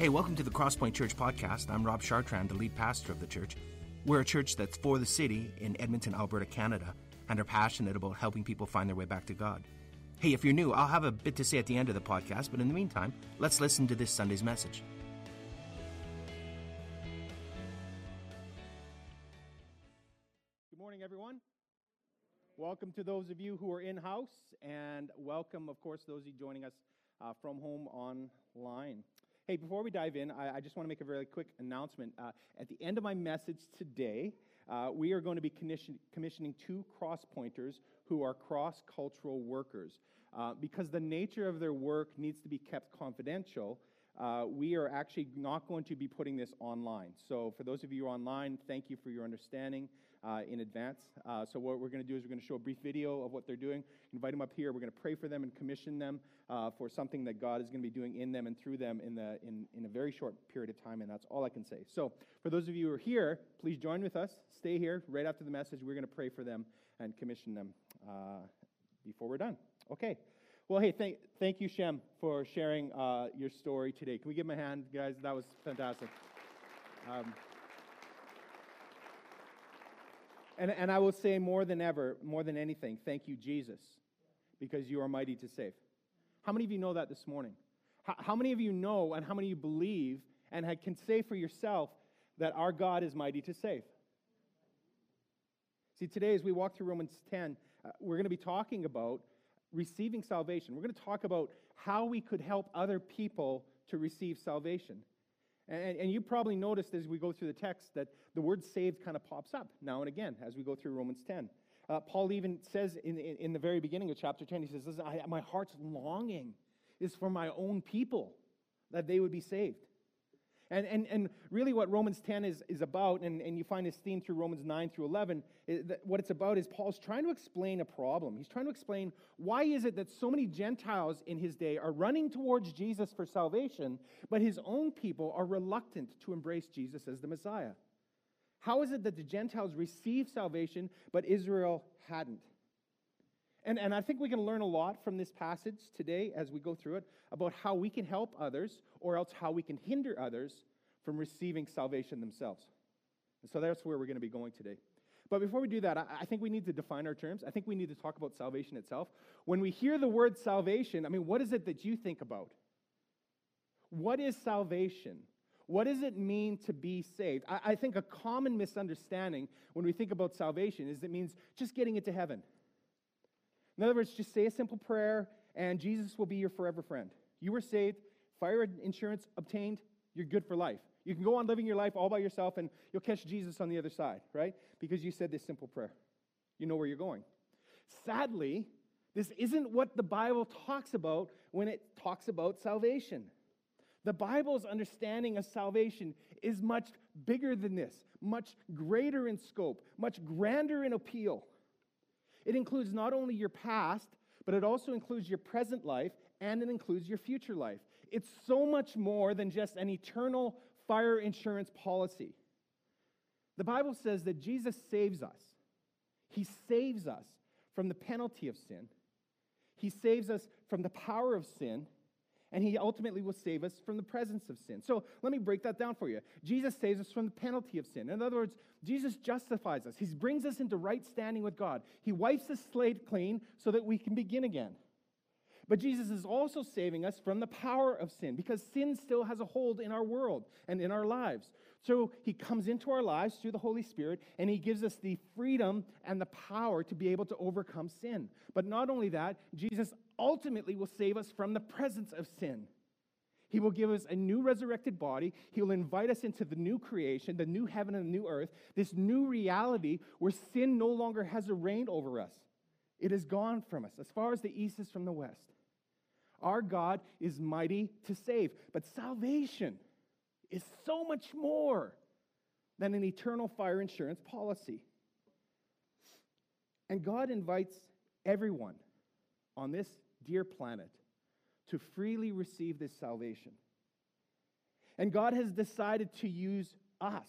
Hey, welcome to the Crosspoint Church podcast. I'm Rob Chartrand, the lead pastor of the church. We're a church that's for the city in Edmonton, Alberta, Canada, and are passionate about helping people find their way back to God. Hey, if you're new, I'll have a bit to say at the end of the podcast, but in the meantime, let's listen to this Sunday's message. Good morning, everyone. Welcome to those of you who are in house, and welcome, of course, those of you joining us uh, from home online. Hey, before we dive in, I, I just want to make a very quick announcement. Uh, at the end of my message today, uh, we are going to be commission- commissioning two cross pointers who are cross cultural workers. Uh, because the nature of their work needs to be kept confidential, uh, we are actually not going to be putting this online. So, for those of you online, thank you for your understanding uh, in advance. Uh, so, what we're going to do is we're going to show a brief video of what they're doing, invite them up here. We're going to pray for them and commission them uh, for something that God is going to be doing in them and through them in, the, in, in a very short period of time, and that's all I can say. So, for those of you who are here, please join with us. Stay here right after the message. We're going to pray for them and commission them uh, before we're done. Okay. Well, hey, thank, thank you, Shem, for sharing uh, your story today. Can we give him a hand, guys? That was fantastic. Um, and, and I will say more than ever, more than anything, thank you, Jesus, because you are mighty to save. How many of you know that this morning? How, how many of you know and how many of you believe and can say for yourself that our God is mighty to save? See, today as we walk through Romans 10, uh, we're going to be talking about receiving salvation. We're going to talk about how we could help other people to receive salvation. And, and, you probably noticed as we go through the text that the word saved kind of pops up now and again as we go through Romans 10. Uh, Paul even says in, in, in, the very beginning of chapter 10, he says, Listen, I, my heart's longing is for my own people that they would be saved. And, and, and really, what Romans 10 is, is about, and, and you find this theme through Romans 9 through 11, what it's about is Paul's trying to explain a problem. He's trying to explain why is it that so many Gentiles in his day are running towards Jesus for salvation, but his own people are reluctant to embrace Jesus as the Messiah? How is it that the Gentiles received salvation, but Israel hadn't? And, and I think we can learn a lot from this passage today as we go through it about how we can help others or else how we can hinder others from receiving salvation themselves. And so that's where we're going to be going today. But before we do that, I, I think we need to define our terms. I think we need to talk about salvation itself. When we hear the word salvation, I mean, what is it that you think about? What is salvation? What does it mean to be saved? I, I think a common misunderstanding when we think about salvation is it means just getting into heaven. In other words, just say a simple prayer and Jesus will be your forever friend. You were saved, fire insurance obtained, you're good for life. You can go on living your life all by yourself and you'll catch Jesus on the other side, right? Because you said this simple prayer. You know where you're going. Sadly, this isn't what the Bible talks about when it talks about salvation. The Bible's understanding of salvation is much bigger than this, much greater in scope, much grander in appeal. It includes not only your past, but it also includes your present life and it includes your future life. It's so much more than just an eternal fire insurance policy. The Bible says that Jesus saves us. He saves us from the penalty of sin. He saves us from the power of sin and he ultimately will save us from the presence of sin. So let me break that down for you. Jesus saves us from the penalty of sin. In other words, Jesus justifies us. He brings us into right standing with God. He wipes the slate clean so that we can begin again. But Jesus is also saving us from the power of sin because sin still has a hold in our world and in our lives. So he comes into our lives through the Holy Spirit and he gives us the freedom and the power to be able to overcome sin. But not only that, Jesus ultimately will save us from the presence of sin. He will give us a new resurrected body. He will invite us into the new creation, the new heaven and the new earth, this new reality where sin no longer has a reign over us. It is gone from us, as far as the east is from the west. Our God is mighty to save, but salvation is so much more than an eternal fire insurance policy. And God invites everyone on this dear planet to freely receive this salvation. And God has decided to use us,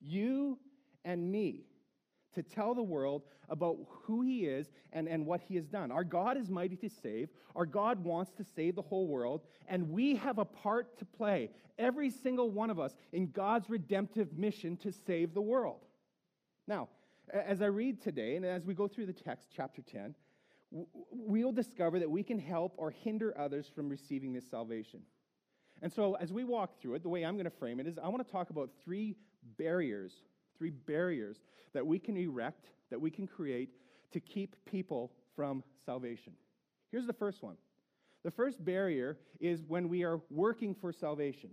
you and me, to tell the world about who he is and, and what he has done. Our God is mighty to save. Our God wants to save the whole world, and we have a part to play, every single one of us, in God's redemptive mission to save the world. Now, as I read today, and as we go through the text, chapter 10, we'll discover that we can help or hinder others from receiving this salvation. And so, as we walk through it, the way I'm going to frame it is I want to talk about three barriers, three barriers that we can erect, that we can create to keep people from salvation. Here's the first one the first barrier is when we are working for salvation.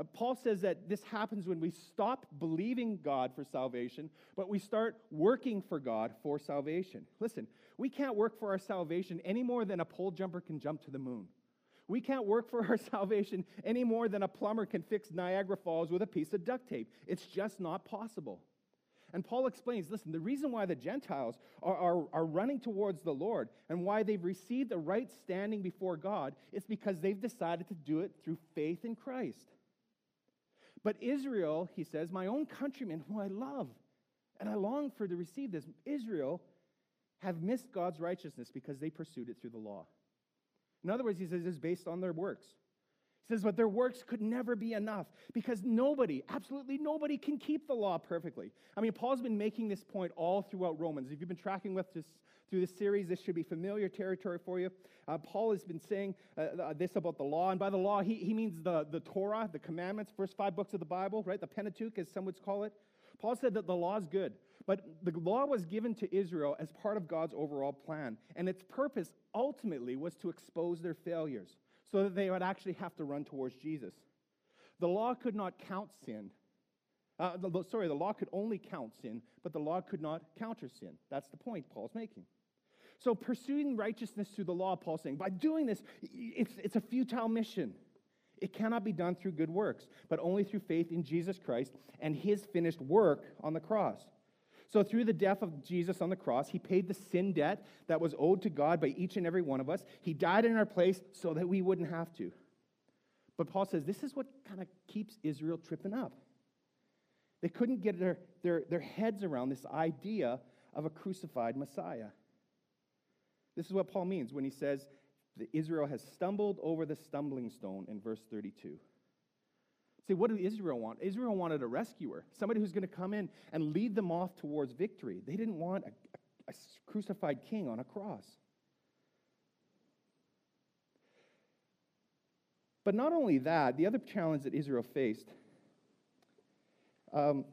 Uh, Paul says that this happens when we stop believing God for salvation, but we start working for God for salvation. Listen, we can't work for our salvation any more than a pole jumper can jump to the moon. We can't work for our salvation any more than a plumber can fix Niagara Falls with a piece of duct tape. It's just not possible. And Paul explains listen, the reason why the Gentiles are, are, are running towards the Lord and why they've received the right standing before God is because they've decided to do it through faith in Christ. But Israel, he says, my own countrymen who I love and I long for to receive this, Israel have missed God's righteousness because they pursued it through the law. In other words, he says it's based on their works. He says, but their works could never be enough because nobody, absolutely nobody, can keep the law perfectly. I mean, Paul's been making this point all throughout Romans. If you've been tracking with this through this series, this should be familiar territory for you. Uh, Paul has been saying uh, uh, this about the law, and by the law, he, he means the, the Torah, the commandments, first five books of the Bible, right? The Pentateuch, as some would call it. Paul said that the law is good, but the law was given to Israel as part of God's overall plan, and its purpose ultimately was to expose their failures so that they would actually have to run towards Jesus. The law could not count sin. Uh, the, sorry, the law could only count sin, but the law could not counter sin. That's the point Paul's making. So, pursuing righteousness through the law, Paul's saying, by doing this, it's, it's a futile mission. It cannot be done through good works, but only through faith in Jesus Christ and his finished work on the cross. So, through the death of Jesus on the cross, he paid the sin debt that was owed to God by each and every one of us. He died in our place so that we wouldn't have to. But Paul says this is what kind of keeps Israel tripping up. They couldn't get their, their, their heads around this idea of a crucified Messiah. This is what Paul means when he says that Israel has stumbled over the stumbling stone in verse 32. See, what did Israel want? Israel wanted a rescuer, somebody who's going to come in and lead them off towards victory. They didn't want a, a, crucified king on a cross. But not only that, the other challenge that Israel faced um,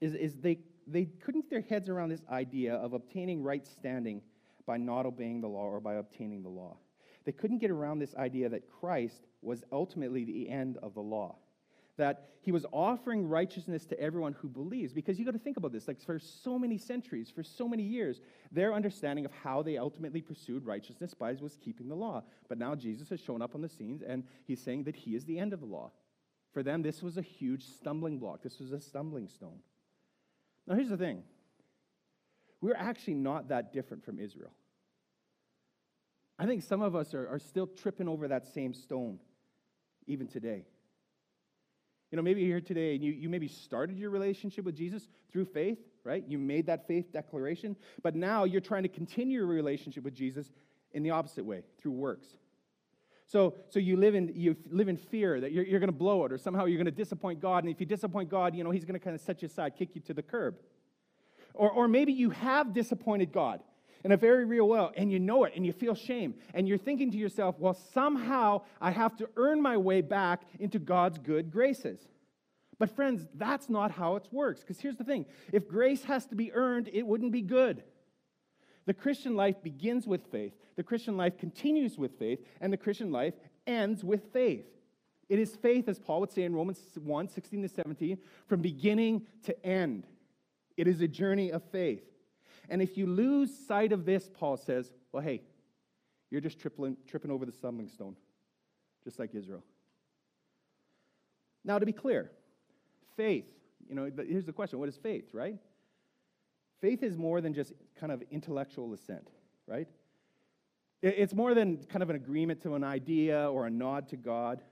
is, is they, they couldn't get their heads around this idea of obtaining right standing by not obeying the law or by obtaining the law. They couldn't get around this idea that Christ was ultimately the end of the law. That he was offering righteousness to everyone who believes. Because you got to think about this. Like for so many centuries, for so many years, their understanding of how they ultimately pursued righteousness by was keeping the law. But now Jesus has shown up on the scenes and he's saying that he is the end of the law. For them, this was a huge stumbling block. This was a stumbling stone. Now, here's the thing we're actually not that different from Israel. I think some of us are, are still tripping over that same stone even today. You know, maybe you're here today and you, you maybe started your relationship with Jesus through faith, right? You made that faith declaration, but now you're trying to continue your relationship with Jesus in the opposite way, through works. So, so you, live in, you live in fear that you're, you're going to blow it or somehow you're going to disappoint God. And if you disappoint God, you know, he's going to kind of set you aside, kick you to the curb. Or, or maybe you have disappointed God in a very real way, and you know it, and you feel shame, and you're thinking to yourself, well, somehow I have to earn my way back into God's good graces. But, friends, that's not how it works. Because here's the thing if grace has to be earned, it wouldn't be good. The Christian life begins with faith, the Christian life continues with faith, and the Christian life ends with faith. It is faith, as Paul would say in Romans 1 16 to 17, from beginning to end. It is a journey of faith. And if you lose sight of this, Paul says, well, hey, you're just tripping, tripping over the stumbling stone, just like Israel. Now, to be clear, faith, you know, here's the question what is faith, right? Faith is more than just kind of intellectual assent, right? It's more than kind of an agreement to an idea or a nod to God.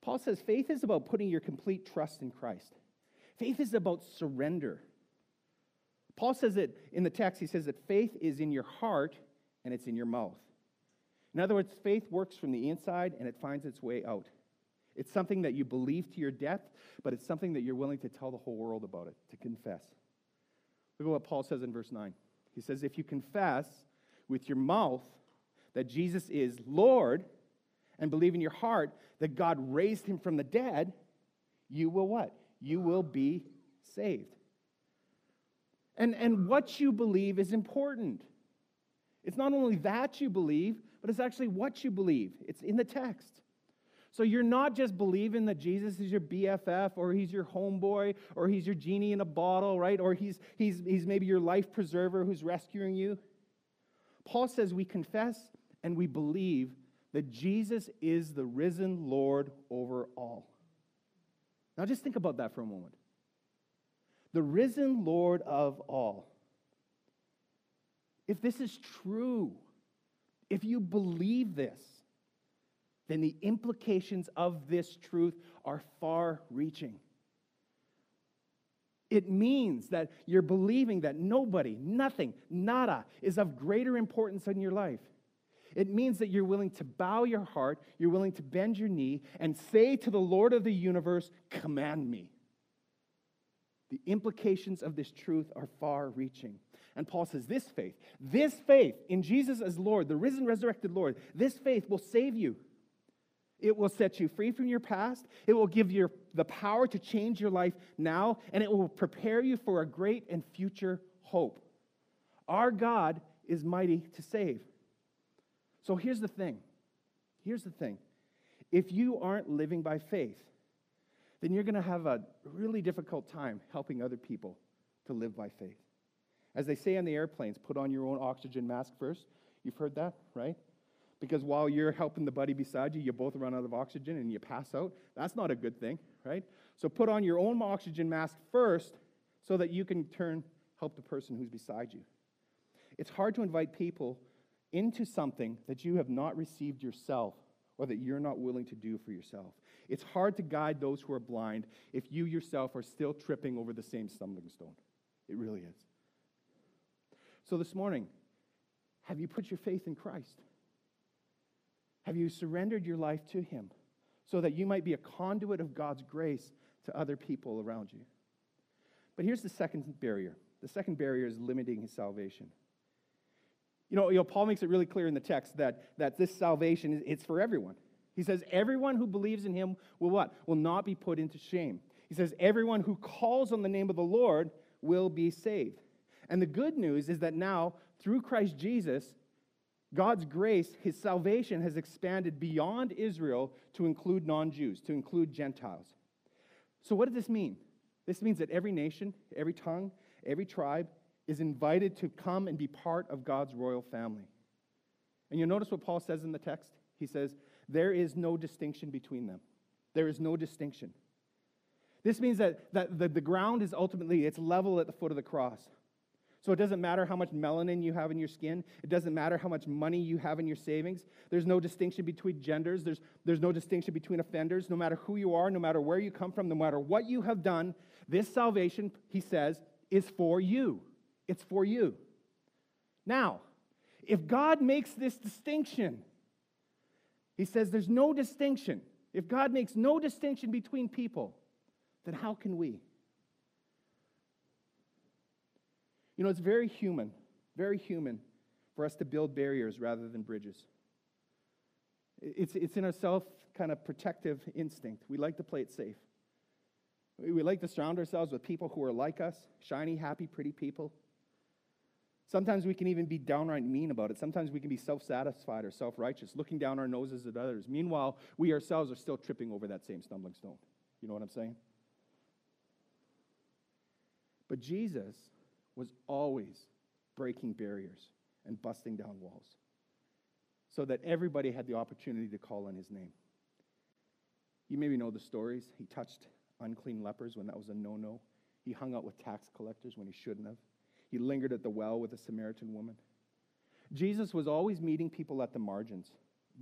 Paul says faith is about putting your complete trust in Christ. Faith is about surrender. Paul says it in the text, he says that faith is in your heart and it's in your mouth. In other words, faith works from the inside and it finds its way out. It's something that you believe to your depth, but it's something that you're willing to tell the whole world about it, to confess. Look at what Paul says in verse 9. He says, If you confess with your mouth that Jesus is Lord and believe in your heart that God raised him from the dead, you will what? You will be saved. And, and what you believe is important. It's not only that you believe, but it's actually what you believe. It's in the text. So you're not just believing that Jesus is your BFF or he's your homeboy or he's your genie in a bottle, right? Or he's, he's, he's maybe your life preserver who's rescuing you. Paul says we confess and we believe that Jesus is the risen Lord over all. Now just think about that for a moment. The risen Lord of all. If this is true, if you believe this, then the implications of this truth are far reaching. It means that you're believing that nobody, nothing, nada is of greater importance in your life. It means that you're willing to bow your heart, you're willing to bend your knee, and say to the Lord of the universe, Command me. The implications of this truth are far reaching. And Paul says, This faith, this faith in Jesus as Lord, the risen, resurrected Lord, this faith will save you. It will set you free from your past. It will give you the power to change your life now, and it will prepare you for a great and future hope. Our God is mighty to save. So here's the thing. Here's the thing. If you aren't living by faith, then you're going to have a really difficult time helping other people to live by faith. As they say on the airplanes, put on your own oxygen mask first. You've heard that, right? because while you're helping the buddy beside you, you both run out of oxygen and you pass out. That's not a good thing, right? So put on your own oxygen mask first so that you can turn help the person who's beside you. It's hard to invite people into something that you have not received yourself or that you're not willing to do for yourself. It's hard to guide those who are blind if you yourself are still tripping over the same stumbling stone. It really is. So this morning, have you put your faith in Christ? Have you surrendered your life to Him so that you might be a conduit of God's grace to other people around you? But here's the second barrier the second barrier is limiting His salvation. You know, you know, Paul makes it really clear in the text that, that this salvation is it's for everyone. He says, everyone who believes in him will what? Will not be put into shame. He says, everyone who calls on the name of the Lord will be saved. And the good news is that now, through Christ Jesus, God's grace, his salvation, has expanded beyond Israel to include non Jews, to include Gentiles. So, what does this mean? This means that every nation, every tongue, every tribe is invited to come and be part of God's royal family. And you'll notice what Paul says in the text. He says, There is no distinction between them. There is no distinction. This means that, that the, the ground is ultimately, it's level at the foot of the cross. So it doesn't matter how much melanin you have in your skin. It doesn't matter how much money you have in your savings. There's no distinction between genders. There's, there's no distinction between offenders. No matter who you are, no matter where you come from, no matter what you have done, this salvation, he says, is for you. It's for you. Now, if God makes this distinction, he says there's no distinction. If God makes no distinction between people, then how can we? You know, it's very human, very human for us to build barriers rather than bridges. It's, it's in our self kind of protective instinct. We like to play it safe. We like to surround ourselves with people who are like us shiny, happy, pretty people. Sometimes we can even be downright mean about it. Sometimes we can be self satisfied or self righteous, looking down our noses at others. Meanwhile, we ourselves are still tripping over that same stumbling stone. You know what I'm saying? But Jesus was always breaking barriers and busting down walls so that everybody had the opportunity to call on his name. You maybe know the stories. He touched unclean lepers when that was a no no. He hung out with tax collectors when he shouldn't have. He lingered at the well with a Samaritan woman. Jesus was always meeting people at the margins,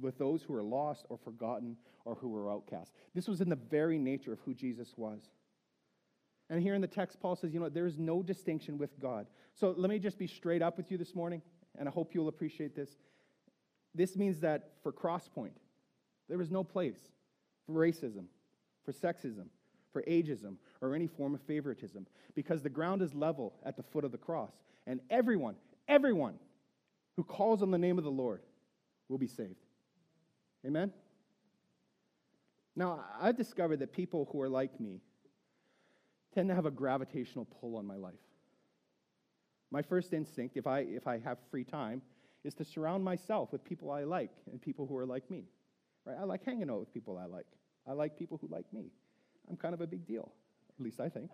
with those who were lost or forgotten or who were outcast. This was in the very nature of who Jesus was. And here in the text, Paul says, you know, there is no distinction with God. So let me just be straight up with you this morning, and I hope you'll appreciate this. This means that for Crosspoint, there is no place for racism, for sexism, for ageism, or any form of favoritism, because the ground is level at the foot of the cross. And everyone, everyone who calls on the name of the Lord will be saved. Amen? Now, I've discovered that people who are like me tend to have a gravitational pull on my life. My first instinct, if I, if I have free time, is to surround myself with people I like and people who are like me. Right? I like hanging out with people I like. I like people who like me. I'm kind of a big deal, at least I think.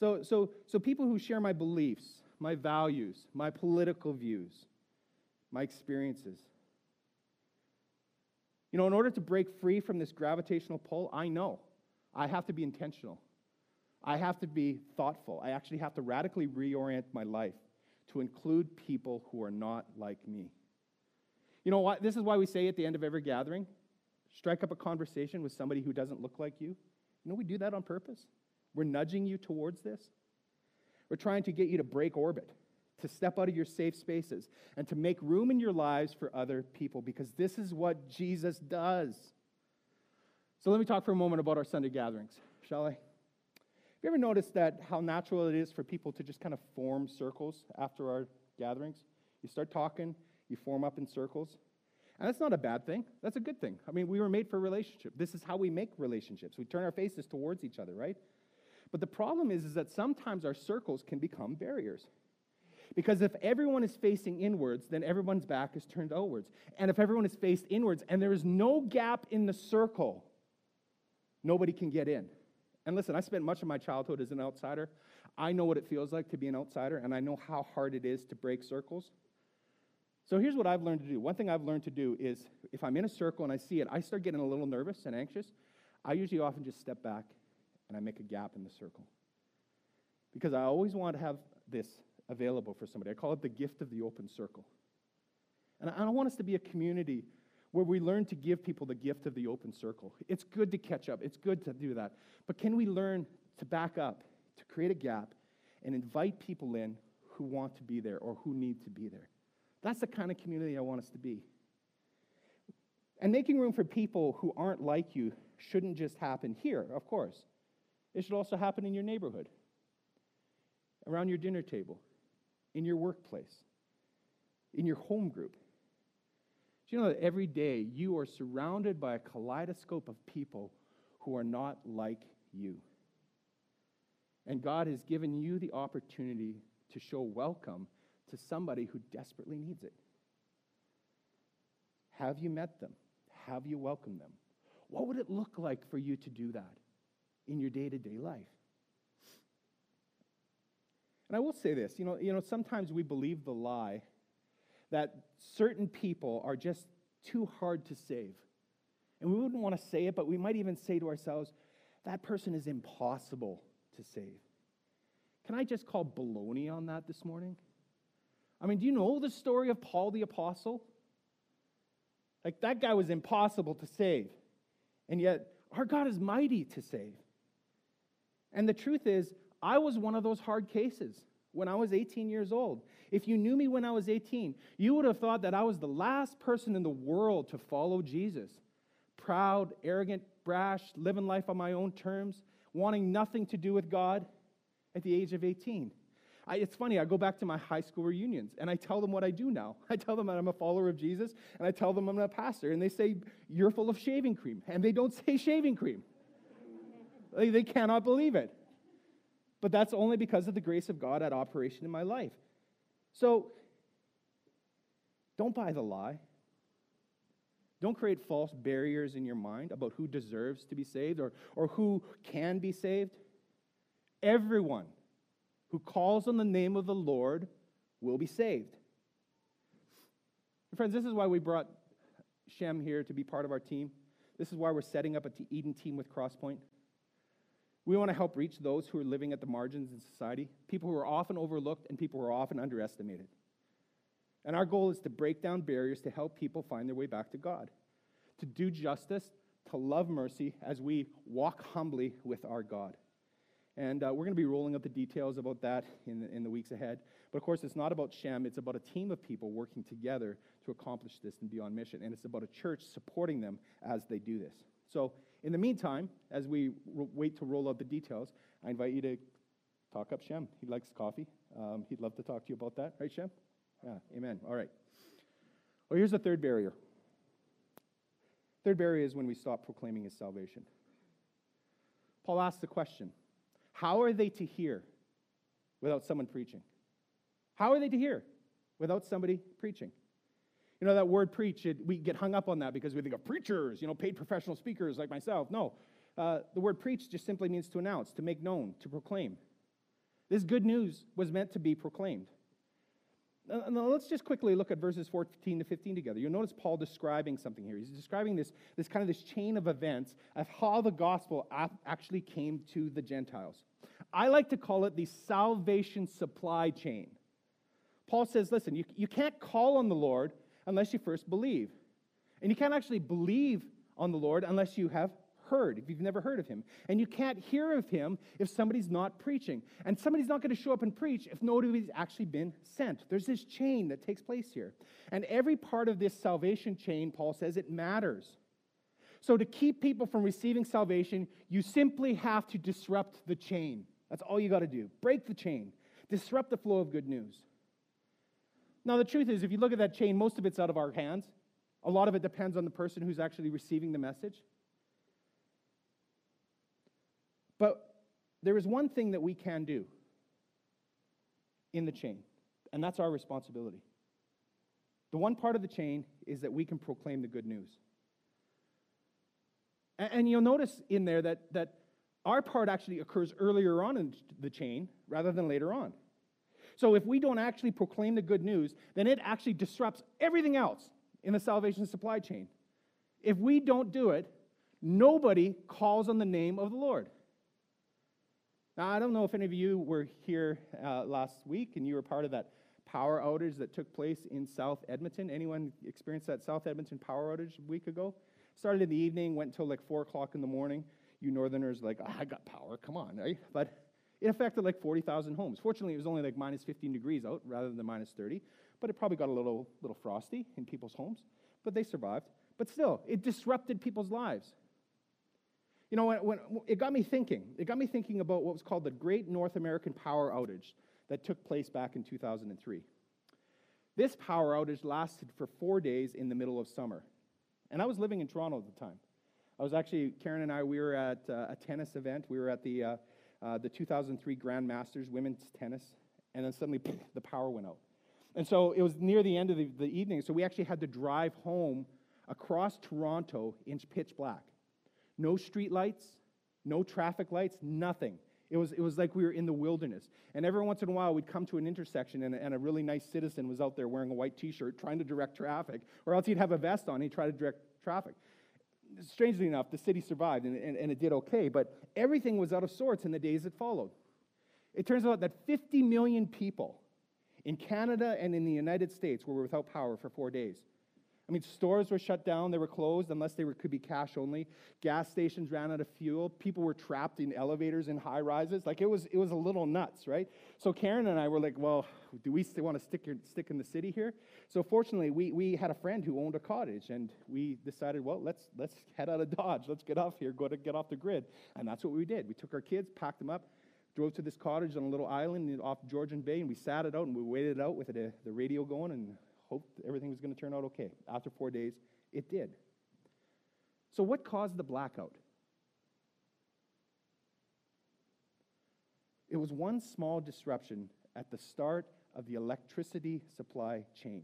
So, so, so people who share my beliefs, my values, my political views, my experiences. You know, in order to break free from this gravitational pull, I know I have to be intentional. I have to be thoughtful. I actually have to radically reorient my life to include people who are not like me. You know what? This is why we say at the end of every gathering strike up a conversation with somebody who doesn't look like you. You know, we do that on purpose. We're nudging you towards this. We're trying to get you to break orbit, to step out of your safe spaces, and to make room in your lives for other people because this is what Jesus does. So let me talk for a moment about our Sunday gatherings, shall I? Have you ever noticed that how natural it is for people to just kind of form circles after our gatherings? You start talking, you form up in circles. And that's not a bad thing. That's a good thing. I mean, we were made for relationship. This is how we make relationships. We turn our faces towards each other, right? But the problem is, is that sometimes our circles can become barriers. Because if everyone is facing inwards, then everyone's back is turned outwards. And if everyone is faced inwards and there is no gap in the circle, nobody can get in. And listen, I spent much of my childhood as an outsider. I know what it feels like to be an outsider, and I know how hard it is to break circles. So here's what I've learned to do. One thing I've learned to do is if I'm in a circle and I see it, I start getting a little nervous and anxious. I usually often just step back and I make a gap in the circle. Because I always want to have this available for somebody. I call it the gift of the open circle. And I want us to be a community where we learn to give people the gift of the open circle. It's good to catch up, it's good to do that. But can we learn to back up, to create a gap, and invite people in who want to be there or who need to be there? That's the kind of community I want us to be. And making room for people who aren't like you shouldn't just happen here, of course. It should also happen in your neighborhood, around your dinner table, in your workplace, in your home group. Do you know that every day you are surrounded by a kaleidoscope of people who are not like you? And God has given you the opportunity to show welcome to somebody who desperately needs it. Have you met them? Have you welcomed them? What would it look like for you to do that? in your day to day life. And I will say this you know, you know, sometimes we believe the lie that certain people are just too hard to save. And we wouldn't want to say it, but we might even say to ourselves, that person is impossible to save. Can I just call baloney on that this morning? I mean, do you know the story of Paul the Apostle? Like, that guy was impossible to save. And yet, our God is mighty to save. And the truth is, I was one of those hard cases when I was 18 years old. If you knew me when I was 18, you would have thought that I was the last person in the world to follow Jesus. Proud, arrogant, brash, living life on my own terms, wanting nothing to do with God at the age of 18. I, it's funny, I go back to my high school reunions and I tell them what I do now. I tell them that I'm a follower of Jesus and I tell them I'm a pastor, and they say, You're full of shaving cream. And they don't say shaving cream. They, they cannot believe it. But that's only because of the grace of God at operation in my life. So don't buy the lie. Don't create false barriers in your mind about who deserves to be saved or, or who can be saved. Everyone who calls on the name of the Lord will be saved. Friends, this is why we brought Shem here to be part of our team. This is why we're setting up a Eden team with Crosspoint. We want to help reach those who are living at the margins in society, people who are often overlooked and people who are often underestimated. And our goal is to break down barriers to help people find their way back to God, to do justice to love mercy as we walk humbly with our God. And uh, we're going to be rolling out the details about that in the, in the weeks ahead. But of course, it's not about Shem, it's about a team of people working together to accomplish this and be on mission. And it's about a church supporting them as they do this. So, in the meantime, as we wait to roll out the details, I invite you to talk up Shem. He likes coffee. Um, he'd love to talk to you about that, right, Shem? Yeah, amen. All right. Well, here's the third barrier. Third barrier is when we stop proclaiming his salvation. Paul asks the question How are they to hear without someone preaching? How are they to hear without somebody preaching? You know, that word preach, it, we get hung up on that because we think of preachers, you know, paid professional speakers like myself. No, uh, the word preach just simply means to announce, to make known, to proclaim. This good news was meant to be proclaimed. Now, let's just quickly look at verses 14 to 15 together. You'll notice Paul describing something here. He's describing this, this kind of this chain of events of how the gospel actually came to the Gentiles. I like to call it the salvation supply chain. Paul says, listen, you, you can't call on the Lord unless you first believe. And you can't actually believe on the Lord unless you have heard, if you've never heard of him. And you can't hear of him if somebody's not preaching. And somebody's not going to show up and preach if nobody's actually been sent. There's this chain that takes place here. And every part of this salvation chain, Paul says, it matters. So to keep people from receiving salvation, you simply have to disrupt the chain. That's all you got to do. Break the chain, disrupt the flow of good news. Now, the truth is, if you look at that chain, most of it's out of our hands. A lot of it depends on the person who's actually receiving the message. But there is one thing that we can do in the chain, and that's our responsibility. The one part of the chain is that we can proclaim the good news. And, and you'll notice in there that, that our part actually occurs earlier on in the chain rather than later on. So if we don't actually proclaim the good news, then it actually disrupts everything else in the salvation supply chain. If we don't do it, nobody calls on the name of the Lord. Now, I don't know if any of you were here uh, last week and you were part of that power outage that took place in South Edmonton. Anyone experienced that South Edmonton power outage a week ago? Started in the evening, went until like 4 o'clock in the morning. You northerners, like, oh, I got power, come on, right? But it affected like 40,000 homes. Fortunately, it was only like minus 15 degrees out rather than minus 30, but it probably got a little, little frosty in people's homes. But they survived. But still, it disrupted people's lives. You know, when, when, it got me thinking. It got me thinking about what was called the Great North American Power Outage that took place back in 2003. This power outage lasted for four days in the middle of summer. And I was living in Toronto at the time. I was actually, Karen and I, we were at uh, a tennis event. We were at the, uh, uh, the 2003 Grand Masters women's tennis, and then suddenly poof, the power went out. And so it was near the end of the, the evening, so we actually had to drive home across Toronto in pitch black. No street lights, no traffic lights, nothing. It was, it was like we were in the wilderness. And every once in a while, we'd come to an intersection, and, and a really nice citizen was out there wearing a white t shirt trying to direct traffic, or else he'd have a vest on and he'd try to direct traffic. Strangely enough, the city survived and, and, and it did okay, but everything was out of sorts in the days that followed. It turns out that 50 million people in Canada and in the United States were without power for four days. I mean, stores were shut down, they were closed unless they were, could be cash only. Gas stations ran out of fuel. People were trapped in elevators in high rises. Like it was, it was a little nuts, right? So Karen and I were like, well, do we still want to stick, stick in the city here? So fortunately, we, we had a friend who owned a cottage, and we decided, well, let's, let's head out of Dodge. Let's get off here, go to get off the grid. And that's what we did. We took our kids, packed them up, drove to this cottage on a little island off Georgian Bay, and we sat it out and we waited it out with the, the radio going and hoped everything was going to turn out okay. After four days, it did. So, what caused the blackout? It was one small disruption at the start of the electricity supply chain.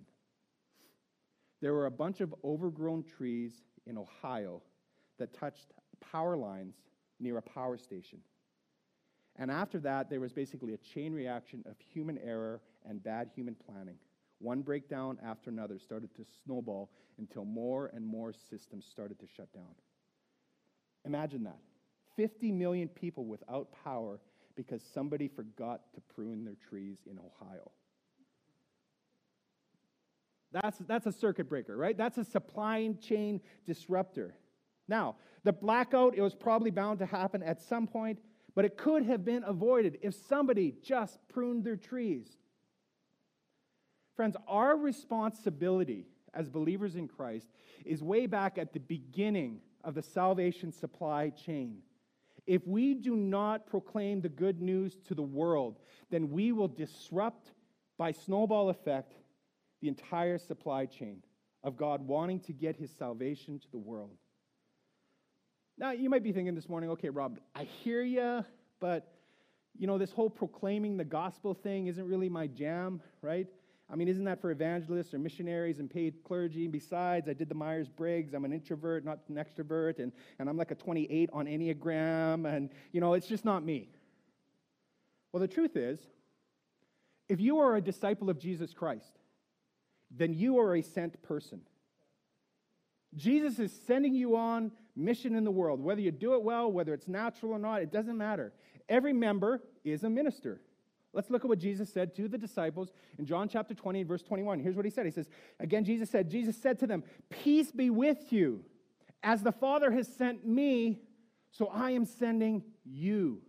There were a bunch of overgrown trees in Ohio that touched power lines near a power station. And after that, there was basically a chain reaction of human error and bad human planning. One breakdown after another started to snowball until more and more systems started to shut down. Imagine that 50 million people without power because somebody forgot to prune their trees in Ohio. That's, that's a circuit breaker, right? That's a supply chain disruptor. Now, the blackout, it was probably bound to happen at some point, but it could have been avoided if somebody just pruned their trees. Friends, our responsibility as believers in Christ is way back at the beginning of the salvation supply chain. If we do not proclaim the good news to the world, then we will disrupt by snowball effect the entire supply chain of God wanting to get his salvation to the world. Now, you might be thinking this morning, okay, Rob, I hear you, but you know, this whole proclaiming the gospel thing isn't really my jam, right? I mean, isn't that for evangelists or missionaries and paid clergy? Besides, I did the Myers Briggs. I'm an introvert, not an extrovert, and, and I'm like a 28 on Enneagram, and, you know, it's just not me. Well, the truth is, if you are a disciple of Jesus Christ, then you are a sent person. Jesus is sending you on mission in the world. Whether you do it well, whether it's natural or not, it doesn't matter. Every member is a minister. Let's look at what Jesus said to the disciples in John chapter 20 and verse 21. Here's what he said. He says, Again, Jesus said, Jesus said to them, Peace be with you. As the Father has sent me, so I am sending you.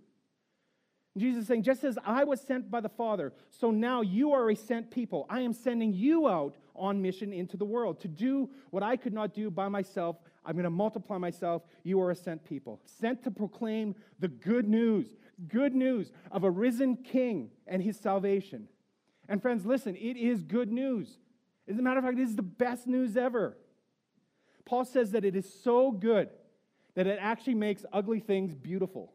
Jesus is saying, just as I was sent by the Father, so now you are a sent people. I am sending you out on mission into the world to do what I could not do by myself. I'm going to multiply myself. You are a sent people, sent to proclaim the good news good news of a risen king and his salvation. And friends, listen, it is good news. As a matter of fact, it is the best news ever. Paul says that it is so good that it actually makes ugly things beautiful.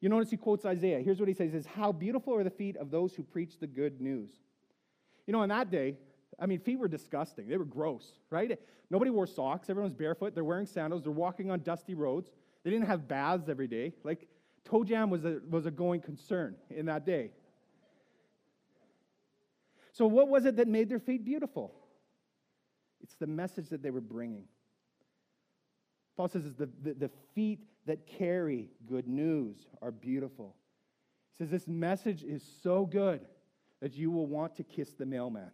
You notice he quotes Isaiah. Here's what he says: he says, How beautiful are the feet of those who preach the good news. You know, in that day, I mean, feet were disgusting. They were gross, right? Nobody wore socks. Everyone's barefoot. They're wearing sandals. They're walking on dusty roads. They didn't have baths every day. Like, toe jam was a, was a going concern in that day. So, what was it that made their feet beautiful? It's the message that they were bringing. Paul says the, the, the feet that carry good news are beautiful. He says this message is so good that you will want to kiss the mailman.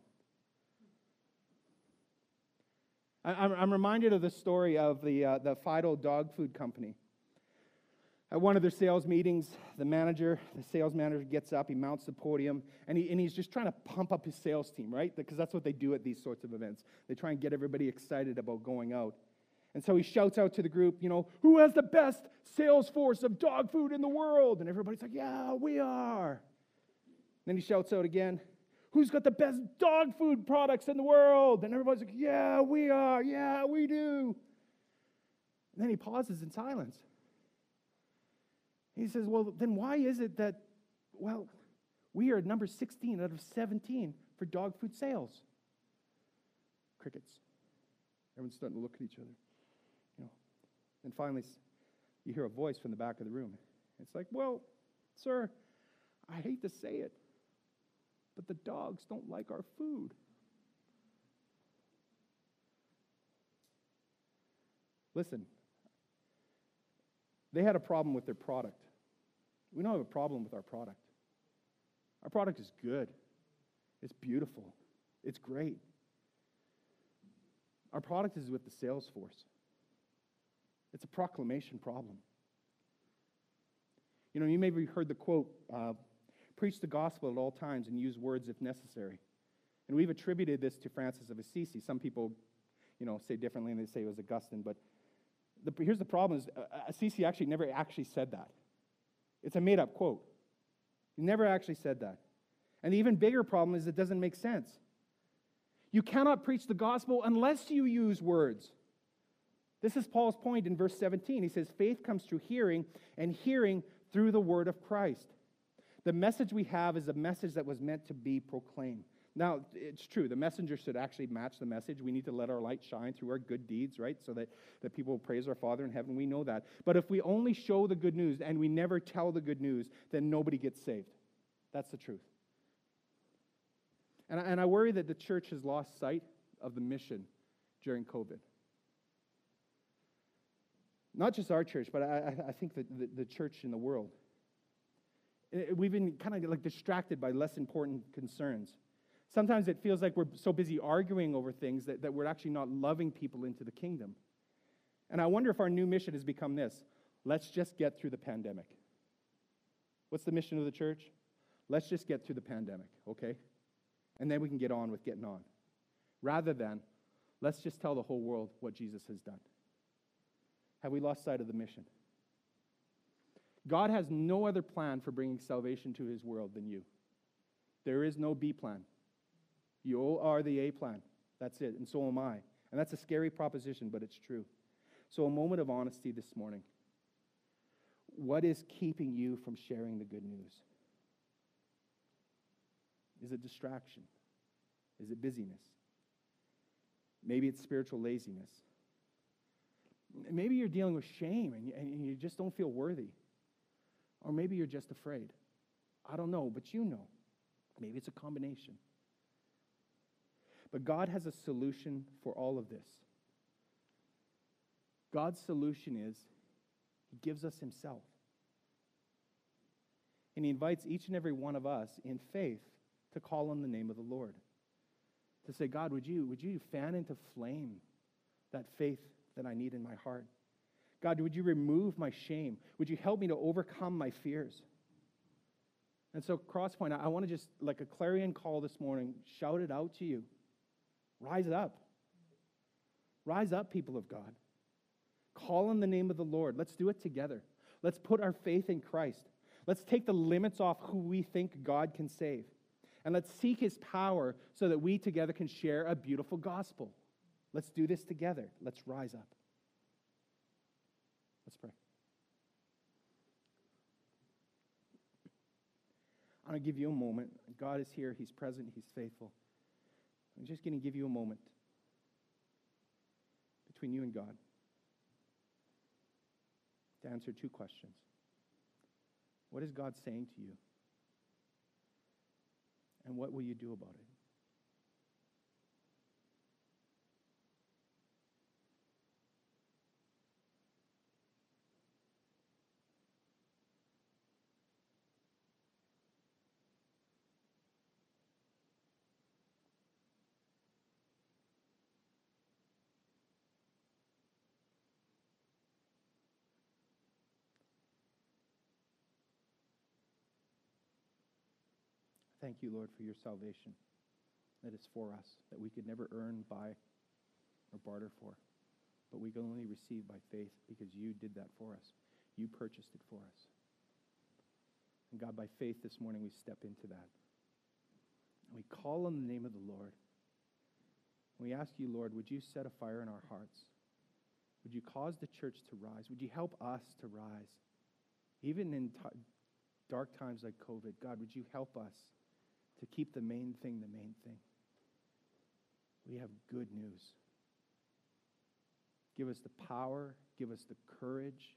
I, am reminded of the story of the, uh, the Fido dog food company. At one of their sales meetings, the manager, the sales manager gets up, he mounts the podium, and, he, and he's just trying to pump up his sales team, right? Because that's what they do at these sorts of events. They try and get everybody excited about going out. And so he shouts out to the group, you know, who has the best sales force of dog food in the world? And everybody's like, yeah, we are. then he shouts out again, who's got the best dog food products in the world? And everybody's like, yeah, we are. Yeah, we do. And then he pauses in silence. He says, Well, then why is it that, well, we are number 16 out of 17 for dog food sales? Crickets. Everyone's starting to look at each other. You know. And finally, you hear a voice from the back of the room. It's like, Well, sir, I hate to say it, but the dogs don't like our food. Listen, they had a problem with their product. We don't have a problem with our product. Our product is good, it's beautiful, it's great. Our product is with the sales force. It's a proclamation problem. You know, you maybe heard the quote uh, preach the gospel at all times and use words if necessary. And we've attributed this to Francis of Assisi. Some people, you know, say differently and they say it was Augustine, but the, here's the problem is uh, Assisi actually never actually said that. It's a made up quote. He never actually said that. And the even bigger problem is it doesn't make sense. You cannot preach the gospel unless you use words. This is Paul's point in verse 17. He says, Faith comes through hearing, and hearing through the word of Christ. The message we have is a message that was meant to be proclaimed. Now, it's true, the messenger should actually match the message. We need to let our light shine through our good deeds, right? So that, that people praise our Father in heaven. We know that. But if we only show the good news and we never tell the good news, then nobody gets saved. That's the truth. And I, and I worry that the church has lost sight of the mission during COVID. Not just our church, but I, I think that the, the church in the world. We've been kind of like distracted by less important concerns. Sometimes it feels like we're so busy arguing over things that, that we're actually not loving people into the kingdom. And I wonder if our new mission has become this let's just get through the pandemic. What's the mission of the church? Let's just get through the pandemic, okay? And then we can get on with getting on. Rather than, let's just tell the whole world what Jesus has done. Have we lost sight of the mission? God has no other plan for bringing salvation to his world than you. There is no B plan. You are the A plan. That's it. And so am I. And that's a scary proposition, but it's true. So, a moment of honesty this morning. What is keeping you from sharing the good news? Is it distraction? Is it busyness? Maybe it's spiritual laziness. Maybe you're dealing with shame and you, and you just don't feel worthy. Or maybe you're just afraid. I don't know, but you know. Maybe it's a combination. But God has a solution for all of this. God's solution is He gives us Himself. And He invites each and every one of us in faith to call on the name of the Lord. To say, God, would you, would you fan into flame that faith that I need in my heart? God, would you remove my shame? Would you help me to overcome my fears? And so, Crosspoint, I want to just, like a clarion call this morning, shout it out to you. Rise up. Rise up, people of God. Call on the name of the Lord. Let's do it together. Let's put our faith in Christ. Let's take the limits off who we think God can save. And let's seek his power so that we together can share a beautiful gospel. Let's do this together. Let's rise up. Let's pray. I'm going to give you a moment. God is here, He's present, He's faithful. I'm just going to give you a moment between you and God to answer two questions. What is God saying to you? And what will you do about it? Thank you, Lord, for your salvation that is for us, that we could never earn, buy, or barter for, but we can only receive by faith because you did that for us. You purchased it for us. And God, by faith this morning, we step into that. And we call on the name of the Lord. We ask you, Lord, would you set a fire in our hearts? Would you cause the church to rise? Would you help us to rise? Even in t- dark times like COVID, God, would you help us to keep the main thing the main thing. We have good news. Give us the power, give us the courage,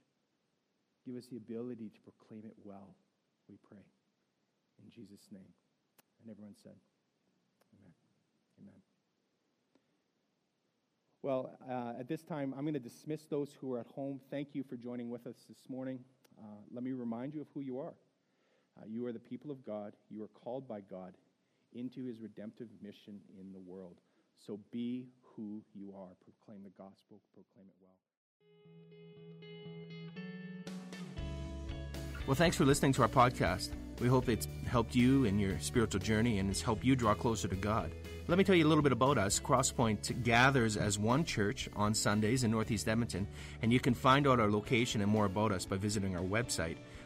give us the ability to proclaim it well, we pray. In Jesus' name. And everyone said, Amen. Amen. Well, uh, at this time, I'm going to dismiss those who are at home. Thank you for joining with us this morning. Uh, let me remind you of who you are. Uh, you are the people of God. You are called by God into his redemptive mission in the world. So be who you are. Proclaim the gospel, proclaim it well. Well, thanks for listening to our podcast. We hope it's helped you in your spiritual journey and it's helped you draw closer to God. Let me tell you a little bit about us. Crosspoint gathers as one church on Sundays in Northeast Edmonton, and you can find out our location and more about us by visiting our website